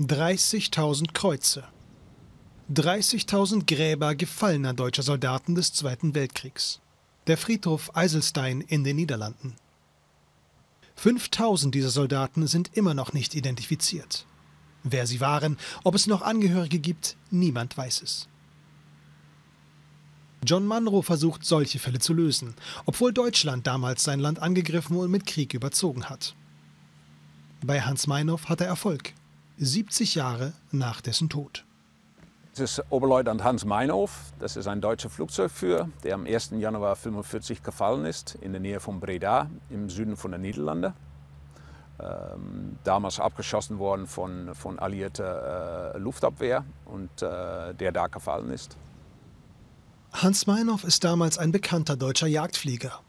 30.000 Kreuze. 30.000 Gräber gefallener deutscher Soldaten des Zweiten Weltkriegs. Der Friedhof Eiselstein in den Niederlanden. 5000 dieser Soldaten sind immer noch nicht identifiziert. Wer sie waren, ob es noch Angehörige gibt, niemand weiß es. John Munro versucht, solche Fälle zu lösen, obwohl Deutschland damals sein Land angegriffen und mit Krieg überzogen hat. Bei Hans Meinhof hat er Erfolg, 70 Jahre nach dessen Tod. Das ist Oberleutnant Hans Meinhof. Das ist ein deutscher Flugzeugführer, der am 1. Januar 1945 gefallen ist, in der Nähe von Breda, im Süden von den Niederlanden. Ähm, damals abgeschossen worden von, von alliierter äh, Luftabwehr und äh, der da gefallen ist. Hans Meinhof ist damals ein bekannter deutscher Jagdflieger.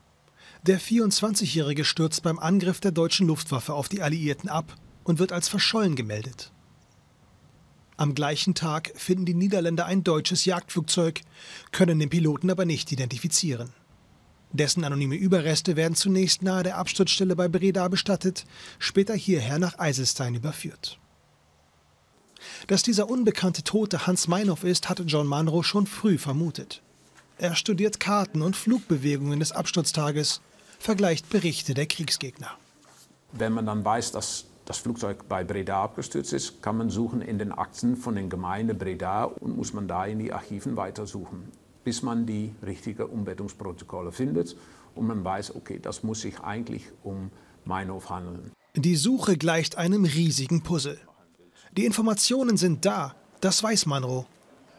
Der 24-Jährige stürzt beim Angriff der deutschen Luftwaffe auf die Alliierten ab und wird als verschollen gemeldet. Am gleichen Tag finden die Niederländer ein deutsches Jagdflugzeug, können den Piloten aber nicht identifizieren. Dessen anonyme Überreste werden zunächst nahe der Absturzstelle bei Breda bestattet, später hierher nach Eiselstein überführt. Dass dieser unbekannte Tote Hans Meinhof ist, hatte John Munro schon früh vermutet. Er studiert Karten und Flugbewegungen des Absturztages, vergleicht Berichte der Kriegsgegner. Wenn man dann weiß, dass das Flugzeug bei Breda abgestürzt ist, kann man suchen in den Akten von den Gemeinden Breda und muss man da in die Archiven weitersuchen, bis man die richtigen Umbettungsprotokolle findet und man weiß, okay, das muss sich eigentlich um Meinhof handeln. Die Suche gleicht einem riesigen Puzzle. Die Informationen sind da, das weiß Manro.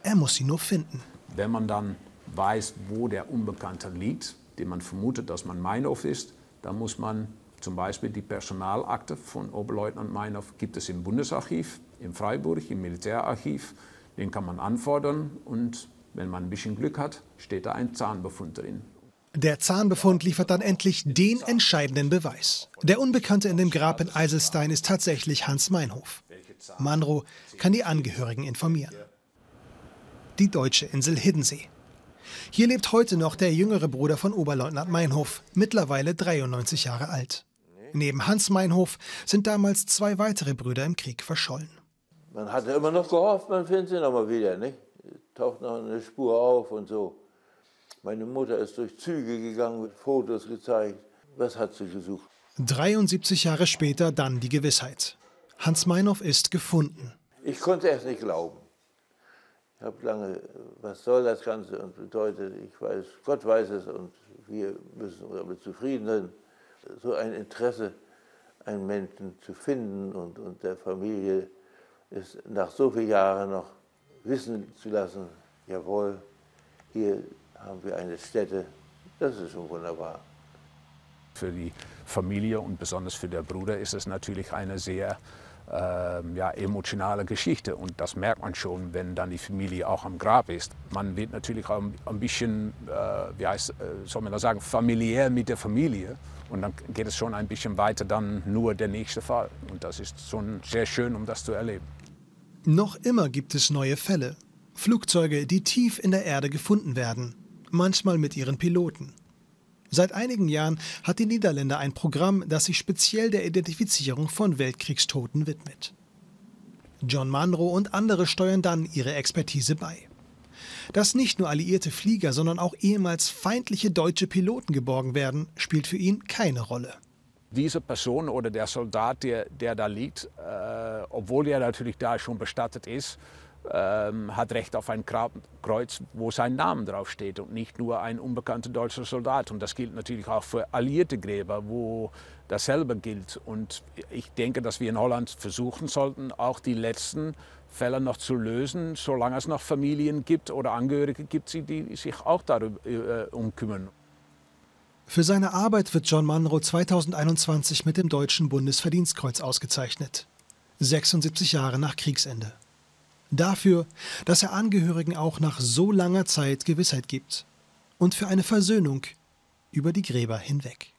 Er muss sie nur finden. Wenn man dann weiß, wo der Unbekannte liegt, den man vermutet, dass man Meinhof ist, dann muss man zum Beispiel die Personalakte von Oberleutnant Meinhof gibt es im Bundesarchiv, in Freiburg, im Militärarchiv. Den kann man anfordern und wenn man ein bisschen Glück hat, steht da ein Zahnbefund drin. Der Zahnbefund liefert dann endlich den entscheidenden Beweis. Der Unbekannte in dem Grab in Eiselstein ist tatsächlich Hans Meinhof. Manro kann die Angehörigen informieren. Die deutsche Insel Hiddensee. Hier lebt heute noch der jüngere Bruder von Oberleutnant Meinhof, mittlerweile 93 Jahre alt. Neben Hans Meinhof sind damals zwei weitere Brüder im Krieg verschollen. Man hatte immer noch gehofft, man findet sie noch mal wieder. Nicht? Taucht noch eine Spur auf und so. Meine Mutter ist durch Züge gegangen, mit Fotos gezeigt. Was hat sie gesucht? 73 Jahre später dann die Gewissheit. Hans Meinhof ist gefunden. Ich konnte es nicht glauben. Ich habe lange, was soll das Ganze und bedeutet, ich weiß, Gott weiß es und wir müssen damit zufrieden sein. So ein Interesse, einen Menschen zu finden und, und der Familie ist nach so vielen Jahren noch wissen zu lassen, jawohl, hier haben wir eine Stätte, das ist schon wunderbar. Für die Familie und besonders für den Bruder ist es natürlich eine sehr äh, ja, emotionale Geschichte. Und das merkt man schon, wenn dann die Familie auch am Grab ist. Man wird natürlich auch ein bisschen, äh, wie heißt, äh, soll man das sagen, familiär mit der Familie. Und dann geht es schon ein bisschen weiter dann nur der nächste Fall. Und das ist schon sehr schön, um das zu erleben. Noch immer gibt es neue Fälle. Flugzeuge, die tief in der Erde gefunden werden, manchmal mit ihren Piloten. Seit einigen Jahren hat die Niederländer ein Programm, das sich speziell der Identifizierung von Weltkriegstoten widmet. John Munro und andere steuern dann ihre Expertise bei. Dass nicht nur alliierte Flieger, sondern auch ehemals feindliche deutsche Piloten geborgen werden, spielt für ihn keine Rolle. Diese Person oder der Soldat, der, der da liegt, äh, obwohl er natürlich da schon bestattet ist, ähm, hat Recht auf ein Kreuz, wo sein Name draufsteht und nicht nur ein unbekannter deutscher Soldat. Und das gilt natürlich auch für alliierte Gräber, wo dasselbe gilt. Und ich denke, dass wir in Holland versuchen sollten, auch die letzten Fälle noch zu lösen, solange es noch Familien gibt oder Angehörige gibt, die sich auch darum äh, kümmern. Für seine Arbeit wird John Munro 2021 mit dem Deutschen Bundesverdienstkreuz ausgezeichnet. 76 Jahre nach Kriegsende. Dafür, dass er Angehörigen auch nach so langer Zeit Gewissheit gibt. Und für eine Versöhnung über die Gräber hinweg.